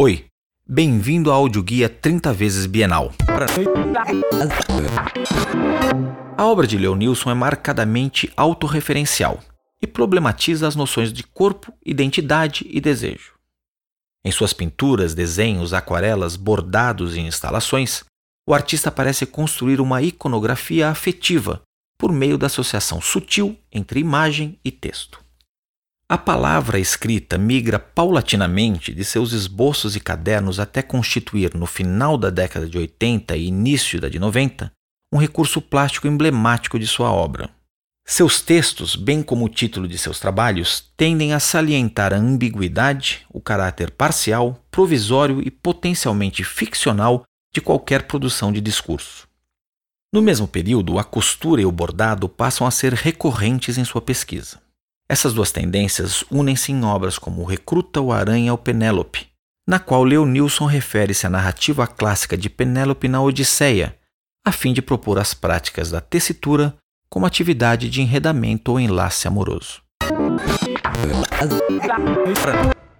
Oi, bem-vindo ao audioguia 30 vezes bienal. A obra de Leonilson é marcadamente autorreferencial e problematiza as noções de corpo, identidade e desejo. Em suas pinturas, desenhos, aquarelas, bordados e instalações, o artista parece construir uma iconografia afetiva por meio da associação sutil entre imagem e texto. A palavra escrita migra paulatinamente de seus esboços e cadernos até constituir, no final da década de 80 e início da de 90, um recurso plástico emblemático de sua obra. Seus textos, bem como o título de seus trabalhos, tendem a salientar a ambiguidade, o caráter parcial, provisório e potencialmente ficcional de qualquer produção de discurso. No mesmo período, a costura e o bordado passam a ser recorrentes em sua pesquisa. Essas duas tendências unem-se em obras como Recruta o Aranha ou Penélope, na qual Leonilson refere-se à narrativa clássica de Penélope na Odisseia, a fim de propor as práticas da tessitura como atividade de enredamento ou enlace amoroso.